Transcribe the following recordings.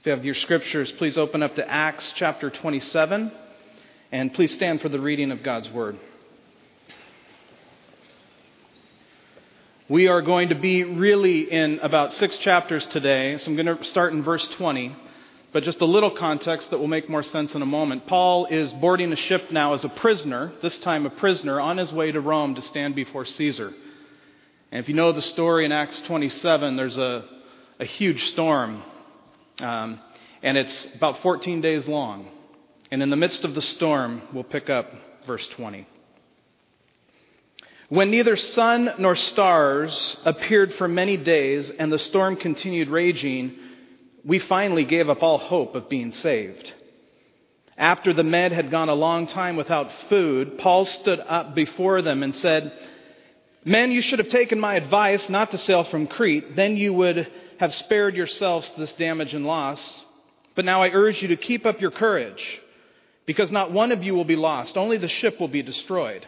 If you have your scriptures, please open up to Acts chapter 27, and please stand for the reading of God's word. We are going to be really in about six chapters today, so I'm going to start in verse 20, but just a little context that will make more sense in a moment. Paul is boarding a ship now as a prisoner, this time a prisoner, on his way to Rome to stand before Caesar. And if you know the story in Acts 27, there's a, a huge storm um, and it's about 14 days long. And in the midst of the storm, we'll pick up verse 20. When neither sun nor stars appeared for many days and the storm continued raging, we finally gave up all hope of being saved. After the men had gone a long time without food, Paul stood up before them and said, Men, you should have taken my advice not to sail from Crete. Then you would have spared yourselves this damage and loss. But now I urge you to keep up your courage, because not one of you will be lost, only the ship will be destroyed.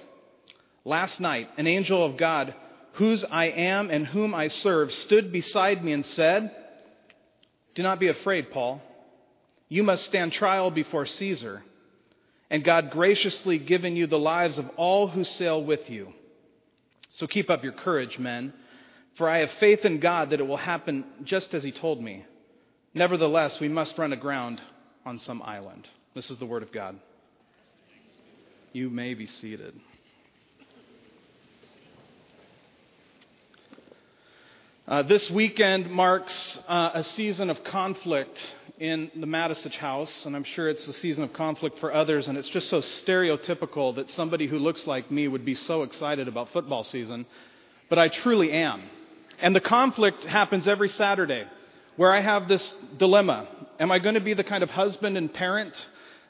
Last night, an angel of God, whose I am and whom I serve, stood beside me and said, Do not be afraid, Paul. You must stand trial before Caesar, and God graciously given you the lives of all who sail with you. So keep up your courage, men. For I have faith in God that it will happen just as he told me. Nevertheless, we must run aground on some island. This is the word of God. You may be seated. Uh, this weekend marks uh, a season of conflict in the Matisich house, and I'm sure it's a season of conflict for others, and it's just so stereotypical that somebody who looks like me would be so excited about football season, but I truly am. And the conflict happens every Saturday where I have this dilemma. Am I going to be the kind of husband and parent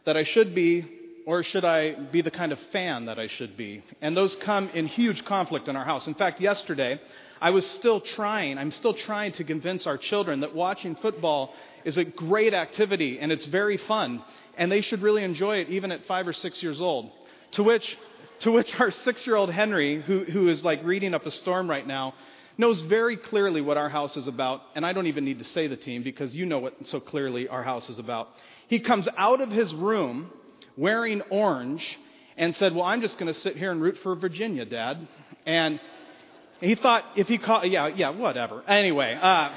that I should be, or should I be the kind of fan that I should be? And those come in huge conflict in our house. In fact, yesterday, I was still trying, I'm still trying to convince our children that watching football is a great activity and it's very fun, and they should really enjoy it even at five or six years old. To which, to which our six year old Henry, who, who is like reading up a storm right now, knows very clearly what our house is about, and I don't even need to say the team because you know what so clearly our house is about. He comes out of his room wearing orange and said, Well, I'm just going to sit here and root for Virginia, Dad. And he thought if he called, yeah, yeah, whatever. Anyway, uh,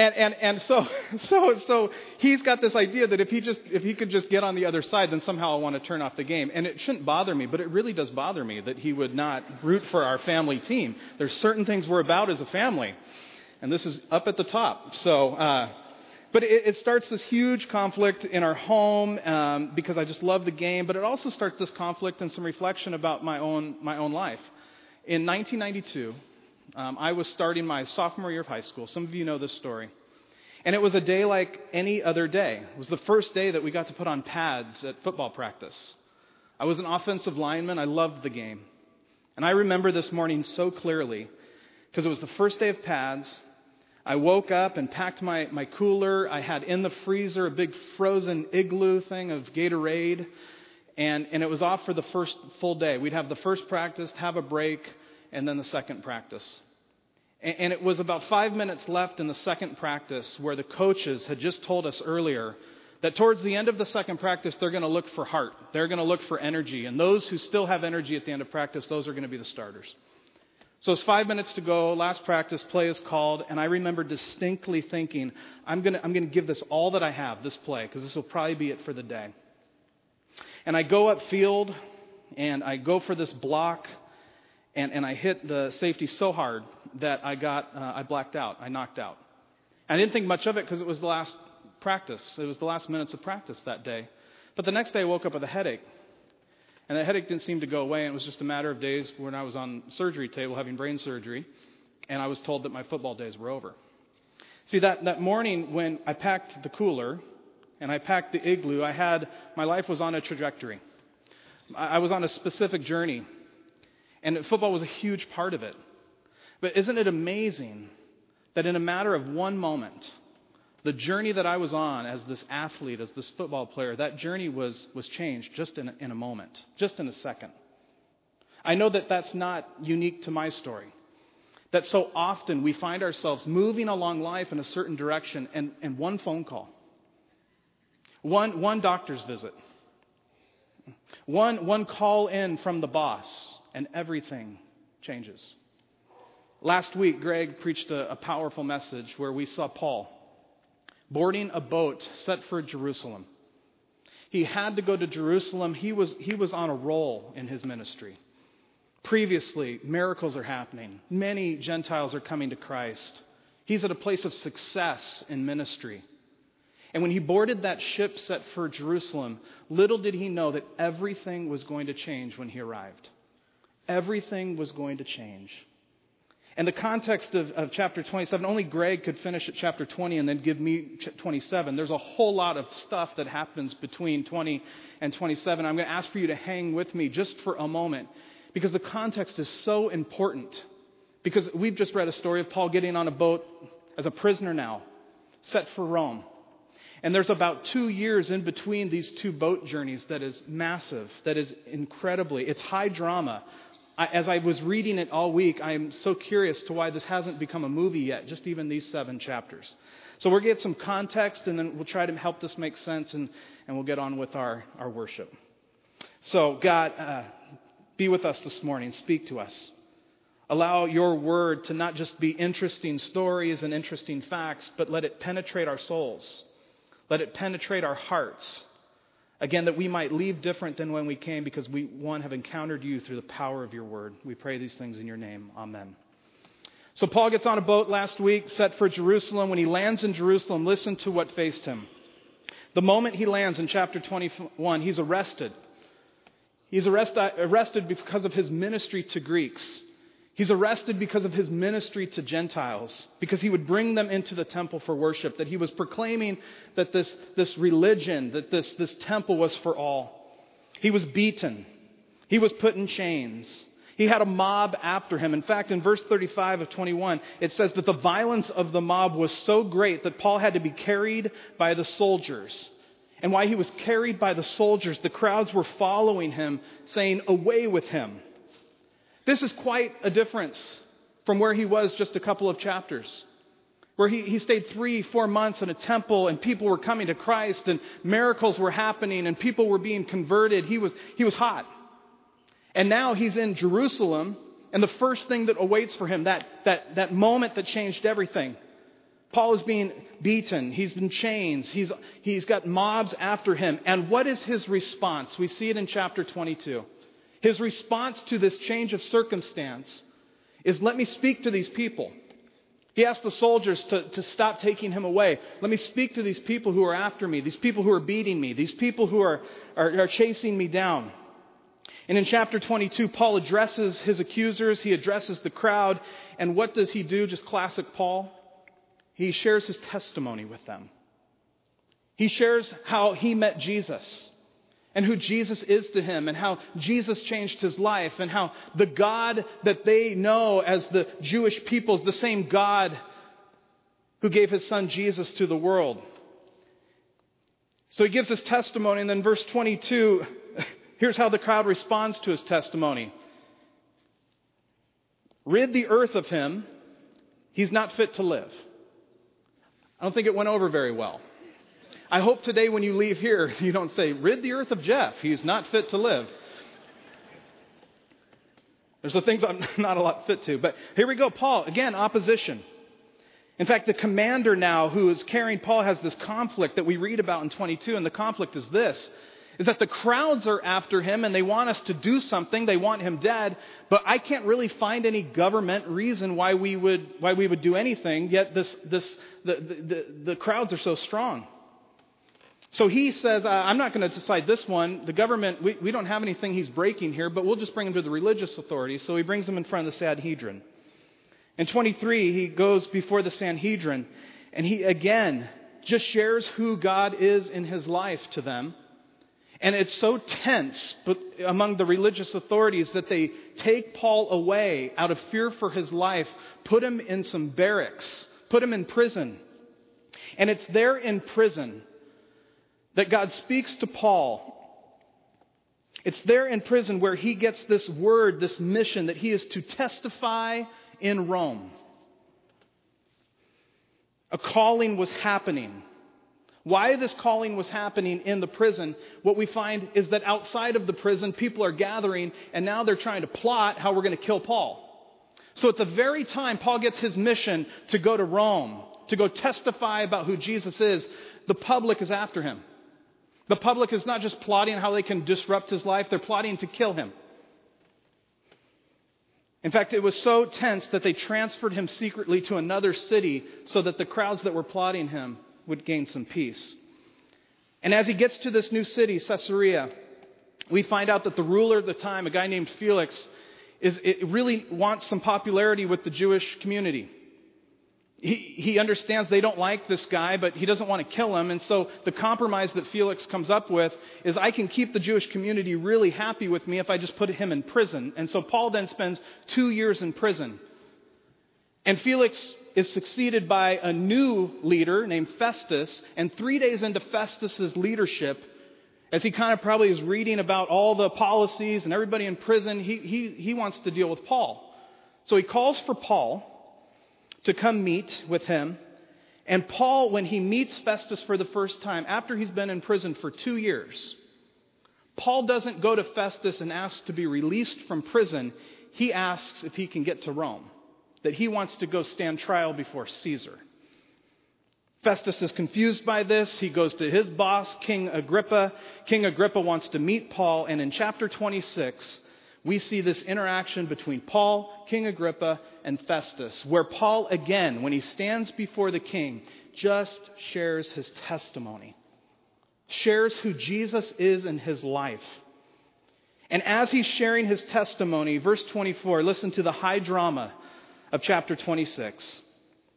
And, and, and so, so, so he's got this idea that if he just, if he could just get on the other side, then somehow I want to turn off the game. And it shouldn't bother me, but it really does bother me that he would not root for our family team. There's certain things we're about as a family. And this is up at the top. So, uh, but it, it, starts this huge conflict in our home um, because I just love the game. But it also starts this conflict and some reflection about my own my own life. In 1992, um, I was starting my sophomore year of high school. Some of you know this story. And it was a day like any other day. It was the first day that we got to put on pads at football practice. I was an offensive lineman. I loved the game. And I remember this morning so clearly because it was the first day of pads. I woke up and packed my, my cooler. I had in the freezer a big frozen igloo thing of Gatorade. And, and it was off for the first full day. We'd have the first practice, have a break, and then the second practice. And it was about five minutes left in the second practice where the coaches had just told us earlier that towards the end of the second practice, they're going to look for heart. They're going to look for energy. And those who still have energy at the end of practice, those are going to be the starters. So it's five minutes to go. Last practice, play is called. And I remember distinctly thinking, I'm going to, I'm going to give this all that I have, this play, because this will probably be it for the day. And I go upfield and I go for this block and, and I hit the safety so hard that I got uh, I blacked out. I knocked out. I didn't think much of it because it was the last practice. It was the last minutes of practice that day. But the next day I woke up with a headache. And the headache didn't seem to go away. And it was just a matter of days when I was on surgery table having brain surgery. And I was told that my football days were over. See, that, that morning when I packed the cooler and I packed the igloo, I had, my life was on a trajectory. I, I was on a specific journey and football was a huge part of it. But isn't it amazing that in a matter of one moment, the journey that I was on as this athlete, as this football player, that journey was, was changed just in a, in a moment, just in a second. I know that that's not unique to my story. That so often we find ourselves moving along life in a certain direction and, and one phone call, one, one doctor's visit, one, one call in from the boss, and everything changes. Last week, Greg preached a, a powerful message where we saw Paul boarding a boat set for Jerusalem. He had to go to Jerusalem. He was, he was on a roll in his ministry. Previously, miracles are happening. Many Gentiles are coming to Christ. He's at a place of success in ministry. And when he boarded that ship set for Jerusalem, little did he know that everything was going to change when he arrived. Everything was going to change. And the context of, of chapter 27, only Greg could finish at chapter 20 and then give me 27. There's a whole lot of stuff that happens between 20 and 27. I'm going to ask for you to hang with me just for a moment because the context is so important. Because we've just read a story of Paul getting on a boat as a prisoner now, set for Rome. And there's about two years in between these two boat journeys that is massive, that is incredibly, it's high drama. I, as I was reading it all week, I'm so curious to why this hasn't become a movie yet, just even these seven chapters. So we'll get some context and then we'll try to help this make sense and, and we'll get on with our, our worship. So, God, uh, be with us this morning. Speak to us. Allow your word to not just be interesting stories and interesting facts, but let it penetrate our souls. Let it penetrate our hearts. Again, that we might leave different than when we came because we, one, have encountered you through the power of your word. We pray these things in your name. Amen. So Paul gets on a boat last week, set for Jerusalem. When he lands in Jerusalem, listen to what faced him. The moment he lands in chapter 21, he's arrested. He's arrested because of his ministry to Greeks. He's arrested because of his ministry to Gentiles, because he would bring them into the temple for worship, that he was proclaiming that this, this religion, that this, this temple was for all. He was beaten. He was put in chains. He had a mob after him. In fact, in verse 35 of 21, it says that the violence of the mob was so great that Paul had to be carried by the soldiers and why he was carried by the soldiers, the crowds were following him, saying, Away with him. This is quite a difference from where he was just a couple of chapters, where he, he stayed three, four months in a temple and people were coming to Christ and miracles were happening and people were being converted. He was, he was hot. And now he's in Jerusalem, and the first thing that awaits for him, that, that, that moment that changed everything, Paul is being beaten. He's been chains. He's, he's got mobs after him. And what is his response? We see it in chapter 22. His response to this change of circumstance is let me speak to these people. He asked the soldiers to, to stop taking him away. Let me speak to these people who are after me, these people who are beating me, these people who are, are, are chasing me down. And in chapter 22, Paul addresses his accusers, he addresses the crowd, and what does he do? Just classic Paul he shares his testimony with them. He shares how he met Jesus and who Jesus is to him and how Jesus changed his life and how the God that they know as the Jewish people is the same God who gave his son Jesus to the world. So he gives his testimony, and then verse 22, here's how the crowd responds to his testimony Rid the earth of him, he's not fit to live. I don't think it went over very well. I hope today when you leave here, you don't say, rid the earth of Jeff. He's not fit to live. There's the things I'm not a lot fit to. But here we go. Paul, again, opposition. In fact, the commander now who is carrying Paul has this conflict that we read about in 22, and the conflict is this is that the crowds are after him and they want us to do something. They want him dead, but I can't really find any government reason why we would, why we would do anything, yet this, this, the, the, the crowds are so strong. So he says, I'm not going to decide this one. The government, we, we don't have anything he's breaking here, but we'll just bring him to the religious authorities. So he brings him in front of the Sanhedrin. In 23, he goes before the Sanhedrin and he again just shares who God is in his life to them. And it's so tense among the religious authorities that they take Paul away out of fear for his life, put him in some barracks, put him in prison. And it's there in prison that God speaks to Paul. It's there in prison where he gets this word, this mission that he is to testify in Rome. A calling was happening. Why this calling was happening in the prison, what we find is that outside of the prison, people are gathering, and now they're trying to plot how we're going to kill Paul. So at the very time Paul gets his mission to go to Rome, to go testify about who Jesus is, the public is after him. The public is not just plotting how they can disrupt his life, they're plotting to kill him. In fact, it was so tense that they transferred him secretly to another city so that the crowds that were plotting him would gain some peace. And as he gets to this new city, Caesarea, we find out that the ruler of the time, a guy named Felix, is, really wants some popularity with the Jewish community. He, he understands they don't like this guy, but he doesn't want to kill him. And so the compromise that Felix comes up with is I can keep the Jewish community really happy with me if I just put him in prison. And so Paul then spends two years in prison. And Felix is succeeded by a new leader named Festus. And three days into Festus's leadership, as he kind of probably is reading about all the policies and everybody in prison, he, he, he wants to deal with Paul. So he calls for Paul to come meet with him. And Paul, when he meets Festus for the first time, after he's been in prison for two years, Paul doesn't go to Festus and ask to be released from prison. He asks if he can get to Rome, that he wants to go stand trial before Caesar. Festus is confused by this. He goes to his boss, King Agrippa. King Agrippa wants to meet Paul, and in chapter 26, we see this interaction between Paul, King Agrippa, and Festus, where Paul, again, when he stands before the king, just shares his testimony, shares who Jesus is in his life. And as he's sharing his testimony, verse 24, listen to the high drama of chapter 26.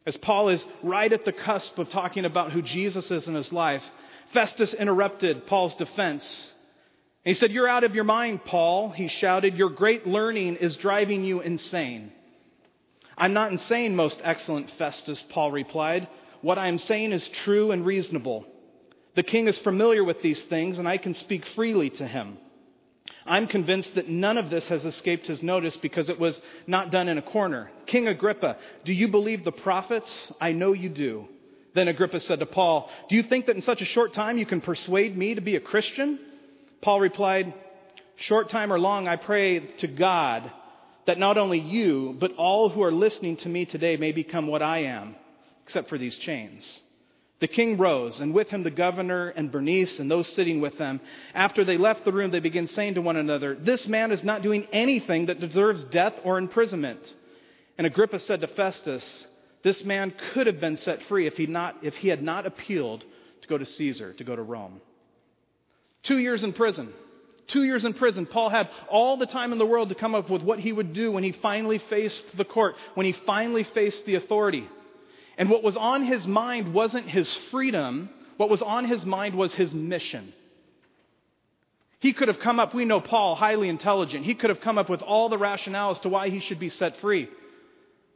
As Paul is right at the cusp of talking about who Jesus is in his life, Festus interrupted Paul's defense. He said, You're out of your mind, Paul. He shouted, Your great learning is driving you insane. I'm not insane, most excellent Festus, Paul replied. What I am saying is true and reasonable. The king is familiar with these things, and I can speak freely to him. I'm convinced that none of this has escaped his notice because it was not done in a corner. King Agrippa, do you believe the prophets? I know you do. Then Agrippa said to Paul, Do you think that in such a short time you can persuade me to be a Christian? Paul replied, Short time or long, I pray to God that not only you, but all who are listening to me today may become what I am, except for these chains. The king rose, and with him the governor and Bernice and those sitting with them. After they left the room, they began saying to one another, This man is not doing anything that deserves death or imprisonment. And Agrippa said to Festus, This man could have been set free if he, not, if he had not appealed to go to Caesar, to go to Rome. Two years in prison. Two years in prison. Paul had all the time in the world to come up with what he would do when he finally faced the court, when he finally faced the authority. And what was on his mind wasn't his freedom, what was on his mind was his mission. He could have come up, we know Paul, highly intelligent. He could have come up with all the rationale as to why he should be set free.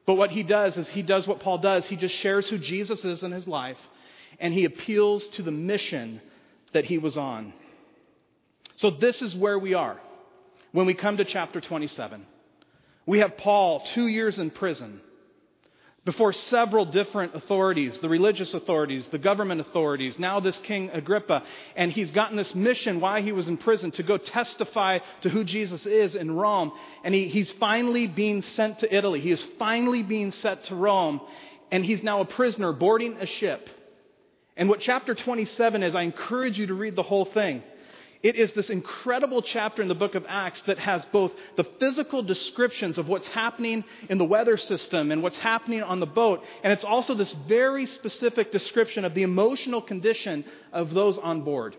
But what he does is he does what Paul does. He just shares who Jesus is in his life, and he appeals to the mission that he was on. So, this is where we are when we come to chapter 27. We have Paul, two years in prison before several different authorities the religious authorities, the government authorities, now this King Agrippa. And he's gotten this mission while he was in prison to go testify to who Jesus is in Rome. And he, he's finally being sent to Italy. He is finally being sent to Rome. And he's now a prisoner boarding a ship. And what chapter 27 is, I encourage you to read the whole thing. It is this incredible chapter in the book of Acts that has both the physical descriptions of what's happening in the weather system and what's happening on the boat, and it's also this very specific description of the emotional condition of those on board.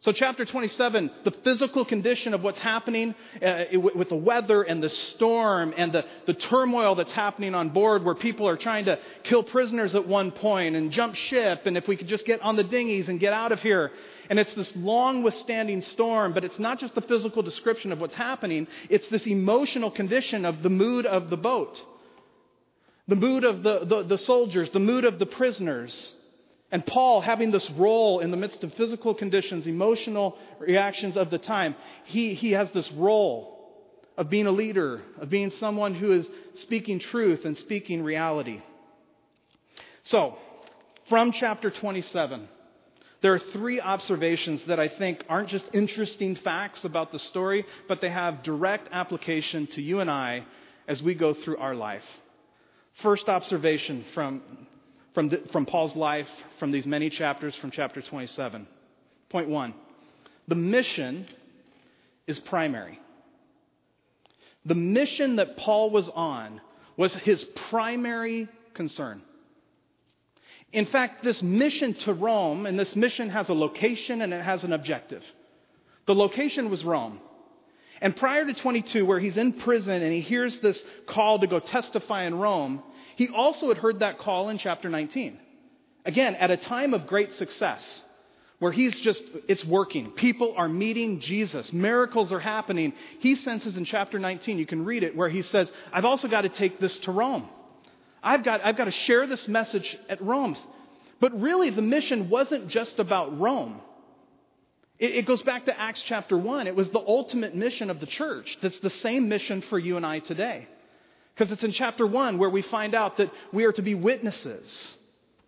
So, chapter 27, the physical condition of what's happening uh, with the weather and the storm and the, the turmoil that's happening on board, where people are trying to kill prisoners at one point and jump ship, and if we could just get on the dinghies and get out of here. And it's this long withstanding storm, but it's not just the physical description of what's happening, it's this emotional condition of the mood of the boat, the mood of the, the, the soldiers, the mood of the prisoners. And Paul, having this role in the midst of physical conditions, emotional reactions of the time, he, he has this role of being a leader, of being someone who is speaking truth and speaking reality. So, from chapter 27, there are three observations that I think aren't just interesting facts about the story, but they have direct application to you and I as we go through our life. First observation from, from, the, from Paul's life, from these many chapters from chapter 27. Point one the mission is primary. The mission that Paul was on was his primary concern. In fact, this mission to Rome, and this mission has a location and it has an objective. The location was Rome. And prior to 22, where he's in prison and he hears this call to go testify in Rome, he also had heard that call in chapter 19. Again, at a time of great success, where he's just, it's working. People are meeting Jesus. Miracles are happening. He senses in chapter 19, you can read it, where he says, I've also got to take this to Rome. I've got, I've got to share this message at Rome. But really, the mission wasn't just about Rome. It, it goes back to Acts chapter 1. It was the ultimate mission of the church. That's the same mission for you and I today. Because it's in chapter 1 where we find out that we are to be witnesses.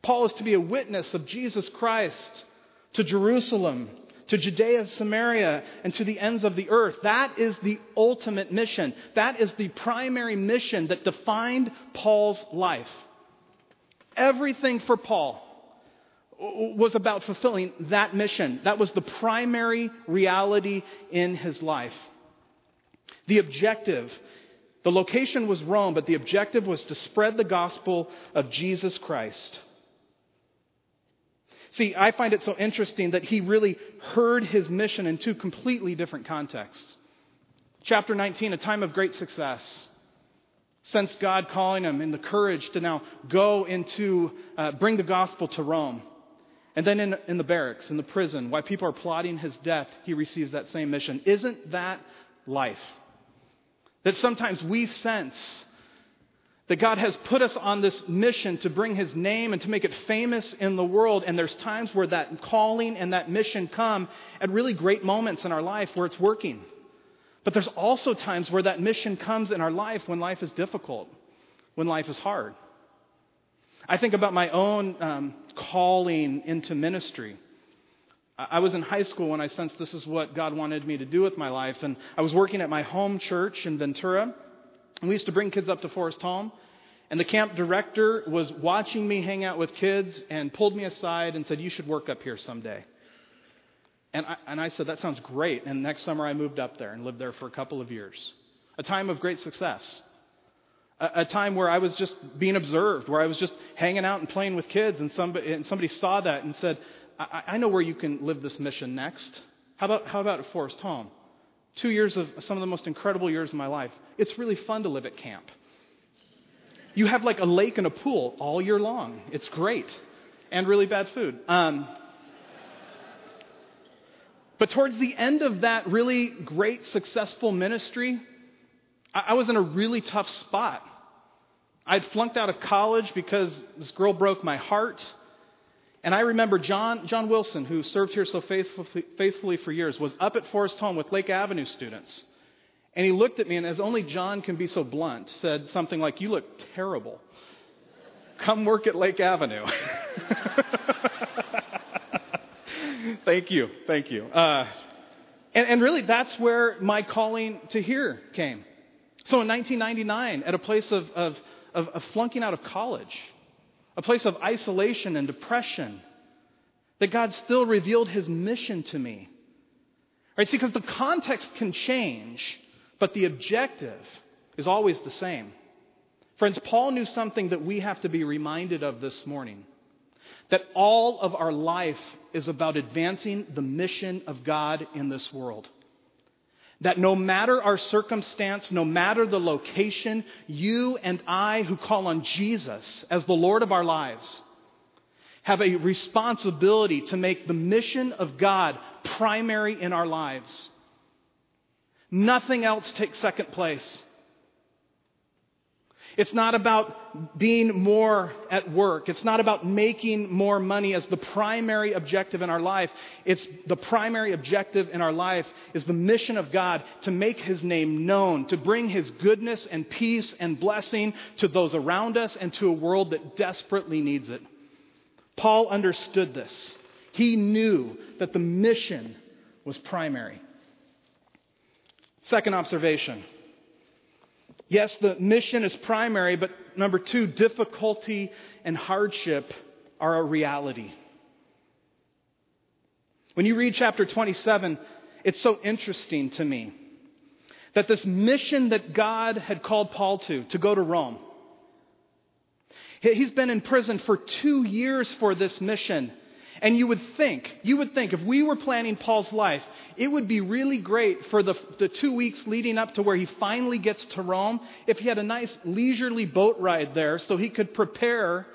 Paul is to be a witness of Jesus Christ to Jerusalem, to Judea, Samaria, and to the ends of the earth. That is the ultimate mission. That is the primary mission that defined Paul's life. Everything for Paul was about fulfilling that mission. That was the primary reality in his life. The objective, the location was Rome, but the objective was to spread the gospel of Jesus Christ. See, I find it so interesting that he really heard his mission in two completely different contexts. Chapter 19, a time of great success. Sense God calling him in the courage to now go into, uh, bring the gospel to Rome. And then in, in the barracks, in the prison, while people are plotting his death, he receives that same mission. Isn't that life? That sometimes we sense that God has put us on this mission to bring His name and to make it famous in the world. And there's times where that calling and that mission come at really great moments in our life where it's working. But there's also times where that mission comes in our life when life is difficult, when life is hard. I think about my own um, calling into ministry. I was in high school when I sensed this is what God wanted me to do with my life. And I was working at my home church in Ventura. And we used to bring kids up to Forest Home. And the camp director was watching me hang out with kids and pulled me aside and said, You should work up here someday. And I, and I said, That sounds great. And next summer I moved up there and lived there for a couple of years. A time of great success. A, time where I was just being observed, where I was just hanging out and playing with kids. And somebody, and somebody saw that and said, I, I know where you can live this mission next. How about, how about at Forest Home? Two years of some of the most incredible years of my life. It's really fun to live at camp. You have like a lake and a pool all year long. It's great. And really bad food. Um, but towards the end of that really great, successful ministry, I, I was in a really tough spot. I'd flunked out of college because this girl broke my heart. And I remember John, John Wilson, who served here so faithfully, faithfully for years, was up at Forest Home with Lake Avenue students. And he looked at me and, as only John can be so blunt, said something like, You look terrible. Come work at Lake Avenue. thank you. Thank you. Uh, and, and really, that's where my calling to here came. So in 1999, at a place of, of, of, of flunking out of college, a place of isolation and depression, that God still revealed his mission to me. Right? See, because the context can change, but the objective is always the same. Friends, Paul knew something that we have to be reminded of this morning that all of our life is about advancing the mission of God in this world. That no matter our circumstance, no matter the location, you and I who call on Jesus as the Lord of our lives have a responsibility to make the mission of God primary in our lives. Nothing else takes second place. It's not about being more at work. It's not about making more money as the primary objective in our life. It's the primary objective in our life is the mission of God to make his name known, to bring his goodness and peace and blessing to those around us and to a world that desperately needs it. Paul understood this. He knew that the mission was primary. Second observation. Yes, the mission is primary, but number two, difficulty and hardship are a reality. When you read chapter 27, it's so interesting to me that this mission that God had called Paul to, to go to Rome, he's been in prison for two years for this mission. And you would think, you would think, if we were planning Paul's life, it would be really great for the, the two weeks leading up to where he finally gets to Rome if he had a nice leisurely boat ride there so he could prepare.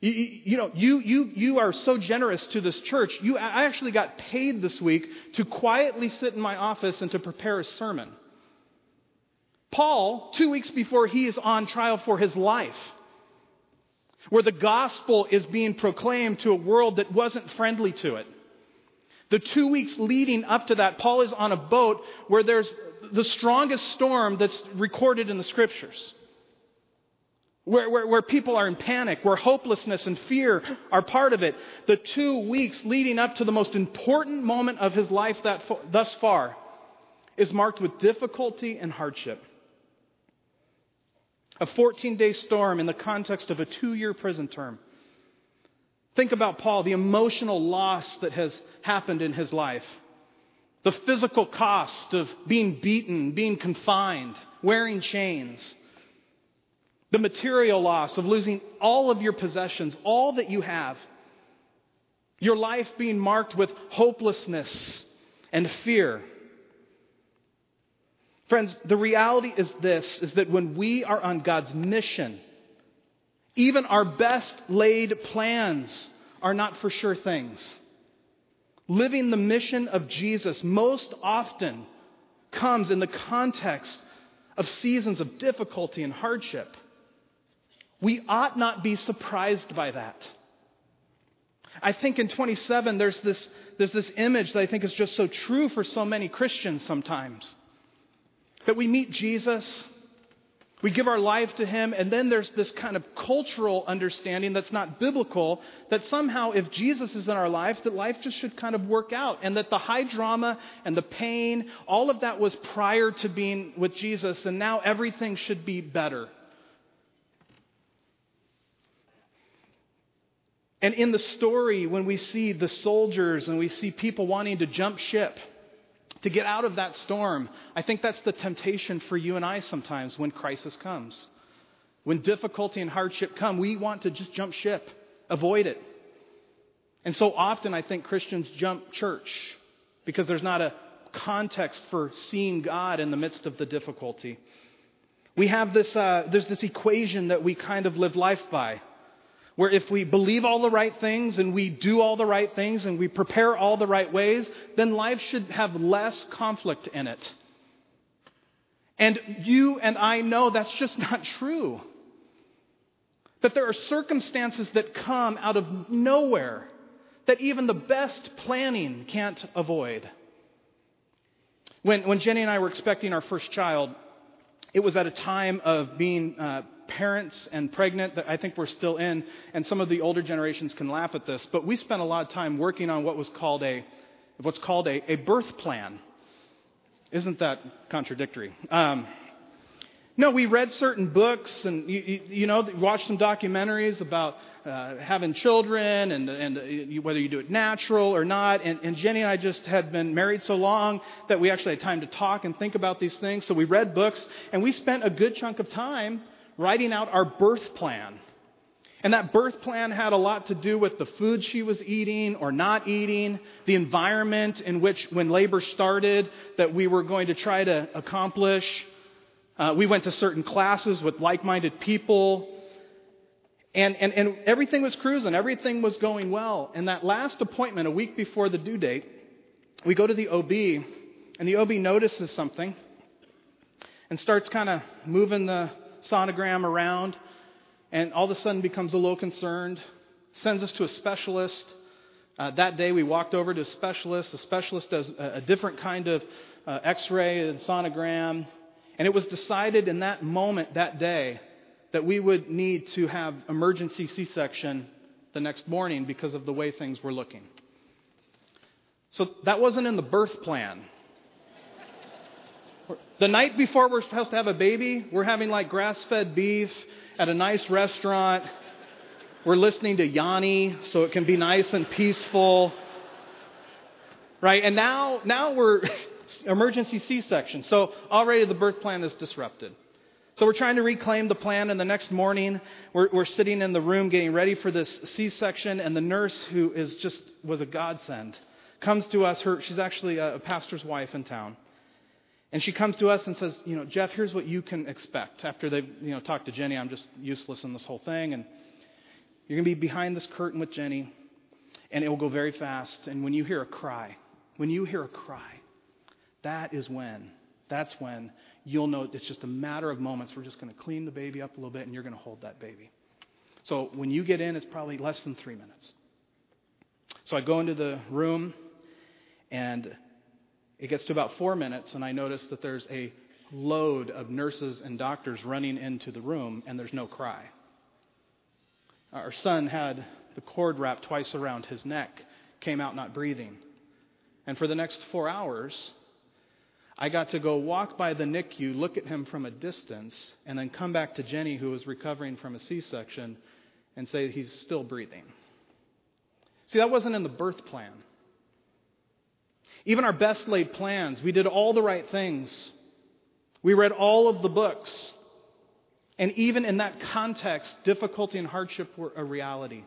You, you know, you, you, you are so generous to this church. You, I actually got paid this week to quietly sit in my office and to prepare a sermon. Paul, two weeks before he is on trial for his life, where the gospel is being proclaimed to a world that wasn't friendly to it. The two weeks leading up to that, Paul is on a boat where there's the strongest storm that's recorded in the scriptures. Where, where, where, people are in panic, where hopelessness and fear are part of it. The two weeks leading up to the most important moment of his life that, thus far is marked with difficulty and hardship a 14 day storm in the context of a two year prison term. Think about Paul, the emotional loss that has happened in his life, the physical cost of being beaten, being confined, wearing chains, the material loss of losing all of your possessions, all that you have, your life being marked with hopelessness and fear. Friends, the reality is this is that when we are on God's mission, even our best laid plans are not for sure things. Living the mission of Jesus most often comes in the context of seasons of difficulty and hardship. We ought not be surprised by that. I think in 27, there's this, there's this image that I think is just so true for so many Christians sometimes. That we meet Jesus, we give our life to him, and then there's this kind of cultural understanding that's not biblical that somehow, if Jesus is in our life, that life just should kind of work out, and that the high drama and the pain, all of that was prior to being with Jesus, and now everything should be better. And in the story, when we see the soldiers and we see people wanting to jump ship, to get out of that storm. I think that's the temptation for you and I sometimes when crisis comes. When difficulty and hardship come, we want to just jump ship, avoid it. And so often I think Christians jump church because there's not a context for seeing God in the midst of the difficulty. We have this, uh, there's this equation that we kind of live life by where if we believe all the right things and we do all the right things and we prepare all the right ways, then life should have less conflict in it. And you and I know that's just not true. That there are circumstances that come out of nowhere that even the best planning can't avoid. When, when Jenny and I were expecting our first child, it was at a time of being uh, parents and pregnant that I think we're still in, and some of the older generations can laugh at this, but we spent a lot of time working on what was called a what's called a, a birth plan. Isn't that contradictory? Um, no, we read certain books and, you, you know, watched some documentaries about uh, having children and, and uh, whether you do it natural or not. And, and Jenny and I just had been married so long that we actually had time to talk and think about these things. So we read books and we spent a good chunk of time writing out our birth plan. And that birth plan had a lot to do with the food she was eating or not eating, the environment in which, when labor started, that we were going to try to accomplish. Uh, we went to certain classes with like minded people. And, and, and everything was cruising, everything was going well. And that last appointment, a week before the due date, we go to the OB, and the OB notices something and starts kind of moving the sonogram around, and all of a sudden becomes a little concerned, sends us to a specialist. Uh, that day, we walked over to a specialist. The specialist does a, a different kind of uh, x ray and sonogram. And it was decided in that moment, that day, that we would need to have emergency C section the next morning because of the way things were looking. So that wasn't in the birth plan. The night before we're supposed to have a baby, we're having like grass fed beef at a nice restaurant. We're listening to Yanni so it can be nice and peaceful. Right? And now, now we're emergency C section. So already the birth plan is disrupted. So we're trying to reclaim the plan, and the next morning we're, we're sitting in the room getting ready for this C-section, and the nurse, who is just was a godsend, comes to us. Her, she's actually a, a pastor's wife in town, and she comes to us and says, "You know, Jeff, here's what you can expect." After they've, you know, talked to Jenny, I'm just useless in this whole thing, and you're going to be behind this curtain with Jenny, and it will go very fast. And when you hear a cry, when you hear a cry, that is when, that's when you'll know it's just a matter of moments. We're just going to clean the baby up a little bit, and you're going to hold that baby. So when you get in, it's probably less than three minutes. So I go into the room, and it gets to about four minutes, and I notice that there's a load of nurses and doctors running into the room, and there's no cry. Our son had the cord wrapped twice around his neck, came out not breathing. And for the next four hours, I got to go walk by the NICU, look at him from a distance, and then come back to Jenny, who was recovering from a C section, and say he's still breathing. See, that wasn't in the birth plan. Even our best laid plans, we did all the right things. We read all of the books. And even in that context, difficulty and hardship were a reality.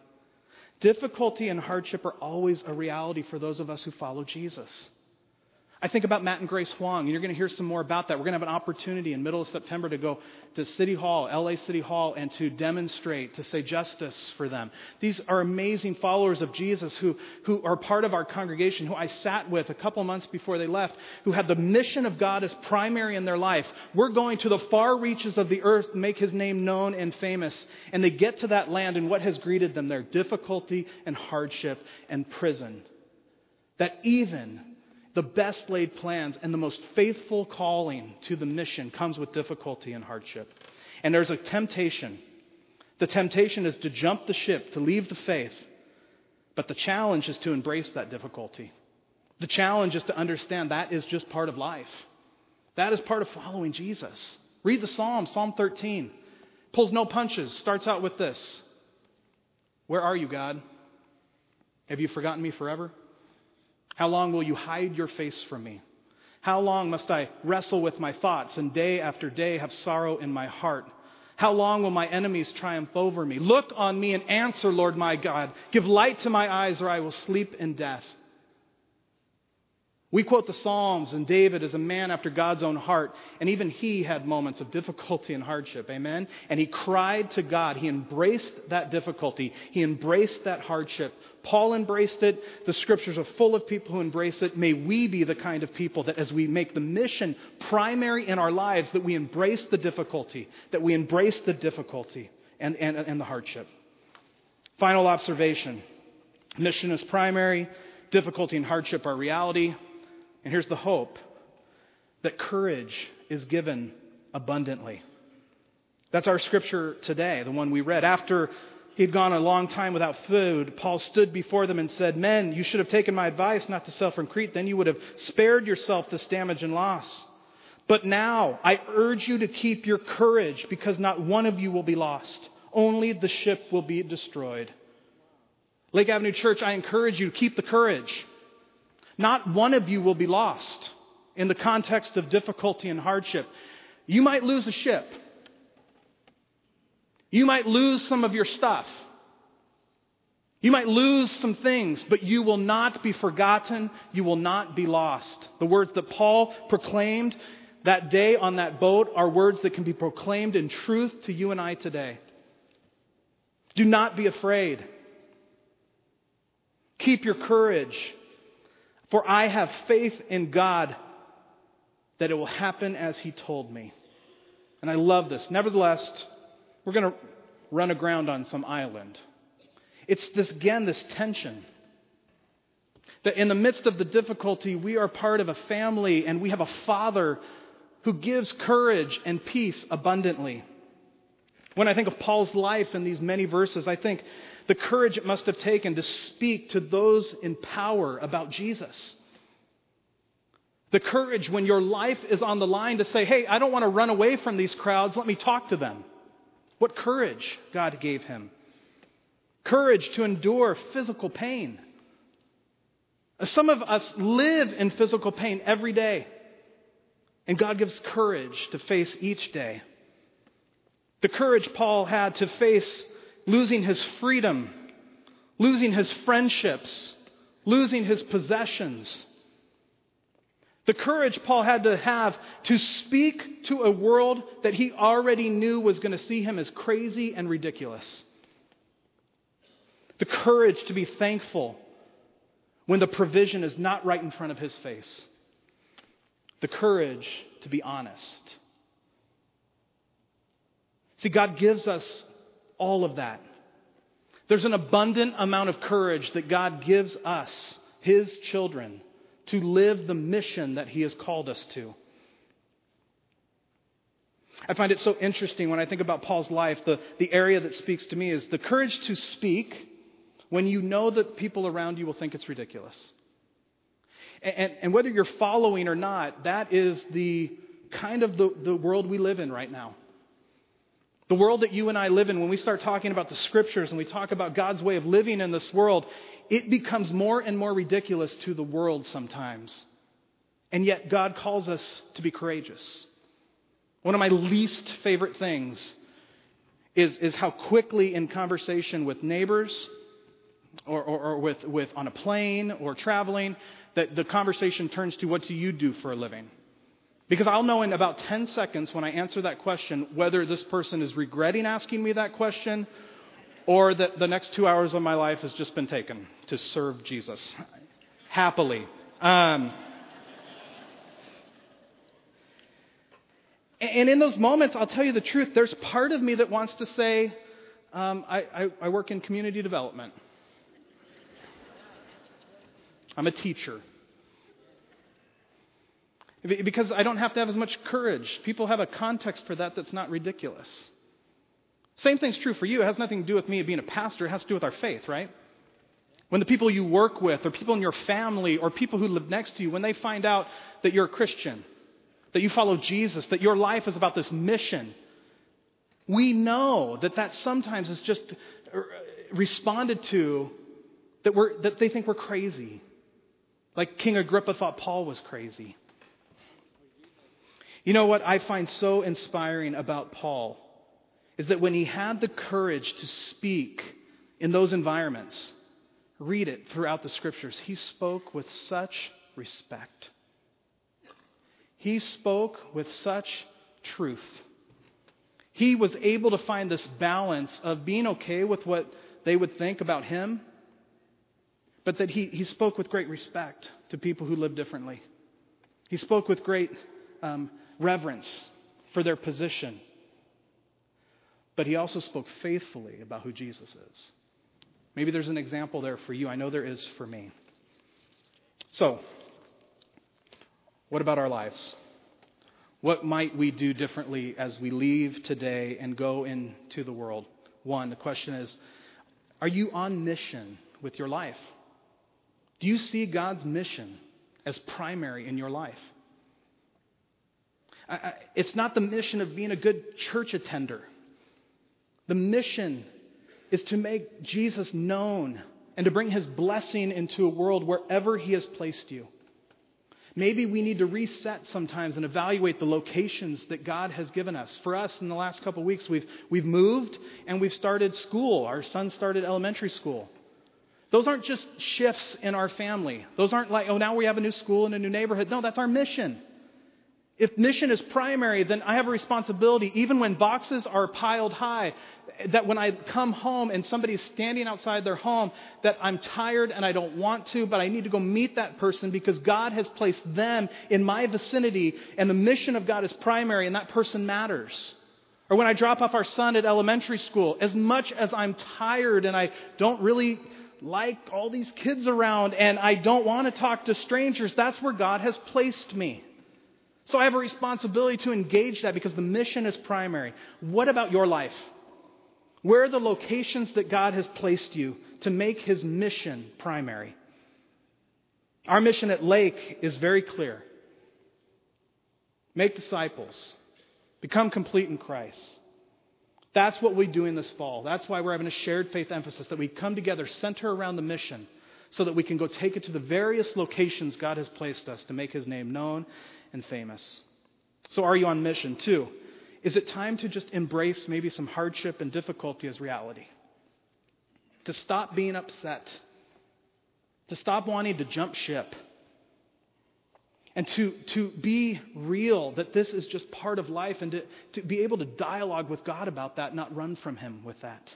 Difficulty and hardship are always a reality for those of us who follow Jesus. I think about Matt and Grace Huang, and you're going to hear some more about that. We're going to have an opportunity in middle of September to go to City Hall, LA City Hall, and to demonstrate, to say justice for them. These are amazing followers of Jesus who, who are part of our congregation, who I sat with a couple months before they left, who have the mission of God as primary in their life. We're going to the far reaches of the earth make his name known and famous. And they get to that land, and what has greeted them there? Difficulty and hardship and prison. That even the best laid plans and the most faithful calling to the mission comes with difficulty and hardship. And there's a temptation. The temptation is to jump the ship, to leave the faith. But the challenge is to embrace that difficulty. The challenge is to understand that is just part of life. That is part of following Jesus. Read the Psalm, Psalm 13. Pulls no punches, starts out with this Where are you, God? Have you forgotten me forever? How long will you hide your face from me? How long must I wrestle with my thoughts and day after day have sorrow in my heart? How long will my enemies triumph over me? Look on me and answer, Lord my God. Give light to my eyes, or I will sleep in death. We quote the Psalms and David as a man after God's own heart, and even he had moments of difficulty and hardship. Amen? And he cried to God. He embraced that difficulty, he embraced that hardship. Paul embraced it. The scriptures are full of people who embrace it. May we be the kind of people that, as we make the mission primary in our lives, that we embrace the difficulty, that we embrace the difficulty and, and, and the hardship. Final observation mission is primary, difficulty and hardship are reality. And here's the hope that courage is given abundantly. That's our scripture today, the one we read. After he'd gone a long time without food, Paul stood before them and said, Men, you should have taken my advice not to sail from Crete. Then you would have spared yourself this damage and loss. But now I urge you to keep your courage because not one of you will be lost. Only the ship will be destroyed. Lake Avenue Church, I encourage you to keep the courage. Not one of you will be lost in the context of difficulty and hardship. You might lose a ship. You might lose some of your stuff. You might lose some things, but you will not be forgotten. You will not be lost. The words that Paul proclaimed that day on that boat are words that can be proclaimed in truth to you and I today. Do not be afraid. Keep your courage. For I have faith in God that it will happen as He told me. And I love this. Nevertheless, we're going to run aground on some island. It's this, again, this tension. That in the midst of the difficulty, we are part of a family and we have a father who gives courage and peace abundantly. When I think of Paul's life in these many verses, I think the courage it must have taken to speak to those in power about Jesus. The courage when your life is on the line to say, hey, I don't want to run away from these crowds, let me talk to them. What courage God gave him. Courage to endure physical pain. Some of us live in physical pain every day, and God gives courage to face each day. The courage Paul had to face losing his freedom, losing his friendships, losing his possessions. The courage Paul had to have to speak to a world that he already knew was going to see him as crazy and ridiculous. The courage to be thankful when the provision is not right in front of his face. The courage to be honest. See, God gives us all of that. There's an abundant amount of courage that God gives us, His children, to live the mission that He has called us to. I find it so interesting when I think about Paul's life. The, the area that speaks to me is the courage to speak when you know that people around you will think it's ridiculous. And, and, and whether you're following or not, that is the kind of the, the world we live in right now. The world that you and I live in, when we start talking about the scriptures and we talk about God's way of living in this world, it becomes more and more ridiculous to the world sometimes. And yet, God calls us to be courageous. One of my least favorite things is, is how quickly, in conversation with neighbors or, or, or with, with on a plane or traveling, that the conversation turns to what do you do for a living? Because I'll know in about 10 seconds when I answer that question whether this person is regretting asking me that question or that the next two hours of my life has just been taken to serve Jesus happily. Um, and in those moments, I'll tell you the truth, there's part of me that wants to say, um, I, I, I work in community development. I'm a teacher. Because I don't have to have as much courage. People have a context for that that's not ridiculous. Same thing's true for you. It has nothing to do with me being a pastor, it has to do with our faith, right? When the people you work with, or people in your family, or people who live next to you, when they find out that you're a Christian, that you follow Jesus, that your life is about this mission, we know that that sometimes is just responded to that, we're, that they think we're crazy. Like King Agrippa thought Paul was crazy. You know what I find so inspiring about Paul is that when he had the courage to speak in those environments, read it throughout the scriptures, he spoke with such respect. He spoke with such truth. He was able to find this balance of being okay with what they would think about him, but that he, he spoke with great respect to people who lived differently. He spoke with great um, reverence for their position. But he also spoke faithfully about who Jesus is. Maybe there's an example there for you. I know there is for me. So, what about our lives? What might we do differently as we leave today and go into the world? One, the question is Are you on mission with your life? Do you see God's mission as primary in your life? It's not the mission of being a good church attender. The mission is to make Jesus known and to bring his blessing into a world wherever he has placed you. Maybe we need to reset sometimes and evaluate the locations that God has given us. For us, in the last couple weeks, we've, we've moved and we've started school. Our son started elementary school. Those aren't just shifts in our family. Those aren't like, oh, now we have a new school in a new neighborhood. No, that's our mission. If mission is primary, then I have a responsibility, even when boxes are piled high, that when I come home and somebody's standing outside their home, that I'm tired and I don't want to, but I need to go meet that person because God has placed them in my vicinity and the mission of God is primary and that person matters. Or when I drop off our son at elementary school, as much as I'm tired and I don't really like all these kids around and I don't want to talk to strangers, that's where God has placed me. So I have a responsibility to engage that because the mission is primary. What about your life? Where are the locations that God has placed you to make his mission primary? Our mission at Lake is very clear make disciples, become complete in Christ. That's what we do in this fall. That's why we're having a shared faith emphasis that we come together, center around the mission, so that we can go take it to the various locations God has placed us to make his name known and famous. So, are you on mission? Two, is it time to just embrace maybe some hardship and difficulty as reality? To stop being upset, to stop wanting to jump ship, and to, to be real that this is just part of life and to, to be able to dialogue with God about that, not run from Him with that.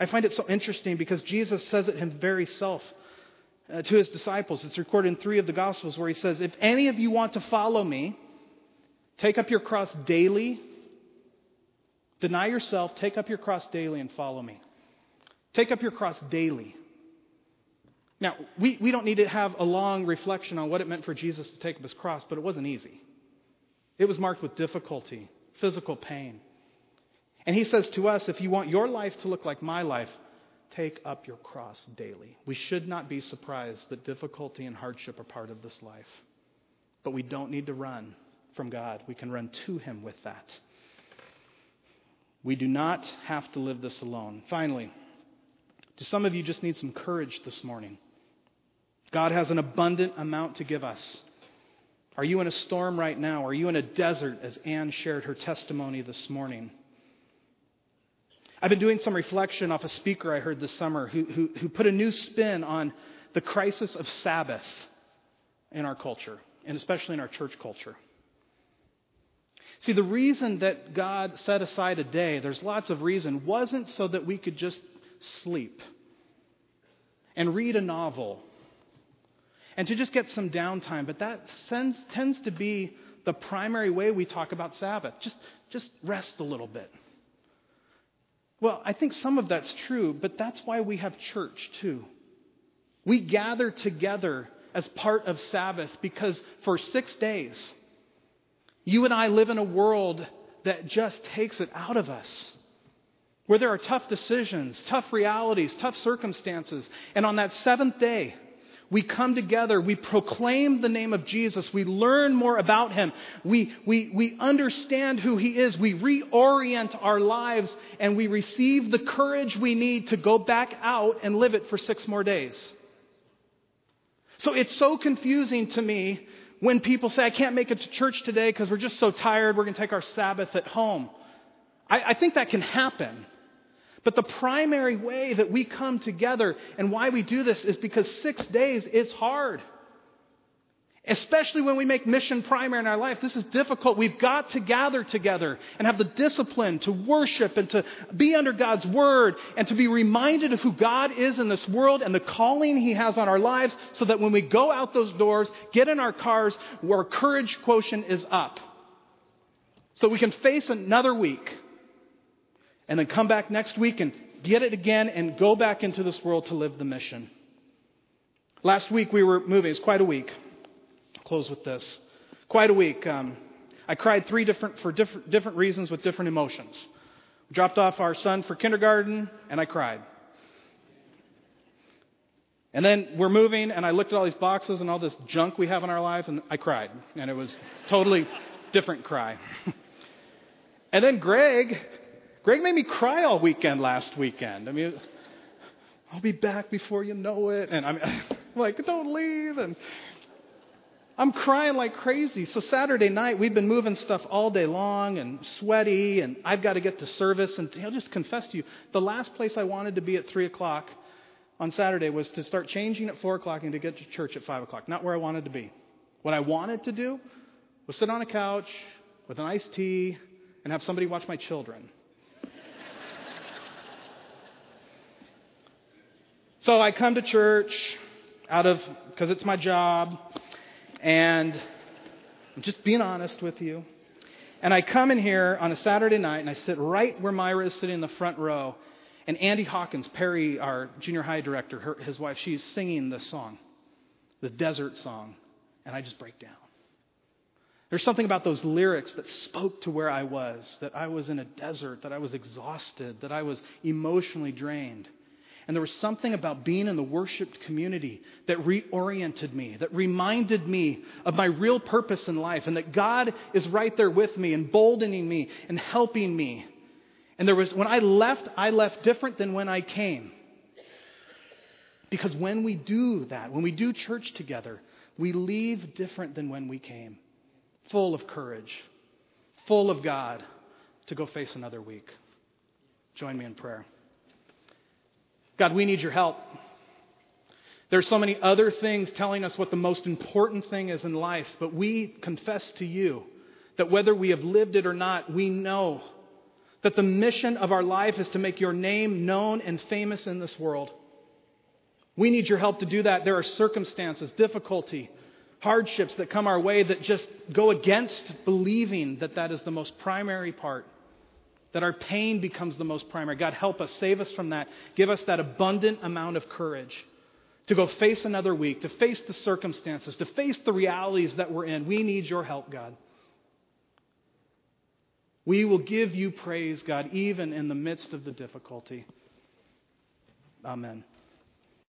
I find it so interesting because Jesus says it him very self uh, Uh, to his disciples. It's recorded in three of the Gospels where he says, If any of you want to follow me, take up your cross daily, deny yourself, take up your cross daily, and follow me. Take up your cross daily. Now, we, we don't need to have a long reflection on what it meant for Jesus to take up his cross, but it wasn't easy. It was marked with difficulty, physical pain. And he says to us, if you want your life to look like my life, take up your cross daily. We should not be surprised that difficulty and hardship are part of this life. But we don't need to run from God. We can run to Him with that. We do not have to live this alone. Finally, do some of you just need some courage this morning? God has an abundant amount to give us. Are you in a storm right now? Are you in a desert, as Anne shared her testimony this morning? I've been doing some reflection off a speaker I heard this summer who, who, who put a new spin on the crisis of Sabbath in our culture, and especially in our church culture. See, the reason that God set aside a day, there's lots of reason, wasn't so that we could just sleep and read a novel and to just get some downtime. But that sends, tends to be the primary way we talk about Sabbath. Just, just rest a little bit. Well, I think some of that's true, but that's why we have church too. We gather together as part of Sabbath because for six days, you and I live in a world that just takes it out of us. Where there are tough decisions, tough realities, tough circumstances. And on that seventh day, we come together, we proclaim the name of Jesus, we learn more about him, we, we, we understand who he is, we reorient our lives, and we receive the courage we need to go back out and live it for six more days. So it's so confusing to me when people say, I can't make it to church today because we're just so tired, we're going to take our Sabbath at home. I, I think that can happen. But the primary way that we come together and why we do this is because six days it's hard. Especially when we make mission primary in our life. This is difficult. We've got to gather together and have the discipline to worship and to be under God's word and to be reminded of who God is in this world and the calling He has on our lives so that when we go out those doors, get in our cars, our courage quotient is up. So we can face another week and then come back next week and get it again and go back into this world to live the mission. Last week we were moving. It's quite a week. I'll close with this. Quite a week. Um, I cried three different for different, different reasons with different emotions. We dropped off our son for kindergarten, and I cried. And then we're moving, and I looked at all these boxes and all this junk we have in our life, and I cried. And it was totally different cry. and then Greg Greg made me cry all weekend last weekend. I mean, I'll be back before you know it. And I'm like, don't leave. And I'm crying like crazy. So Saturday night, we've been moving stuff all day long and sweaty, and I've got to get to service. And I'll just confess to you, the last place I wanted to be at 3 o'clock on Saturday was to start changing at 4 o'clock and to get to church at 5 o'clock. Not where I wanted to be. What I wanted to do was sit on a couch with an iced tea and have somebody watch my children. So I come to church out of, because it's my job, and I'm just being honest with you. And I come in here on a Saturday night and I sit right where Myra is sitting in the front row. And Andy Hawkins, Perry, our junior high director, her, his wife, she's singing this song, this desert song. And I just break down. There's something about those lyrics that spoke to where I was, that I was in a desert, that I was exhausted, that I was emotionally drained. And there was something about being in the worshiped community that reoriented me, that reminded me of my real purpose in life, and that God is right there with me, emboldening me and helping me. And there was, when I left, I left different than when I came. Because when we do that, when we do church together, we leave different than when we came full of courage, full of God to go face another week. Join me in prayer. God, we need your help. There are so many other things telling us what the most important thing is in life, but we confess to you that whether we have lived it or not, we know that the mission of our life is to make your name known and famous in this world. We need your help to do that. There are circumstances, difficulty, hardships that come our way that just go against believing that that is the most primary part, that our pain becomes the most primary. God, help us, save us from that. Give us that abundant amount of courage to go face another week, to face the circumstances, to face the realities that we're in. We need your help, God. We will give you praise, God, even in the midst of the difficulty. Amen.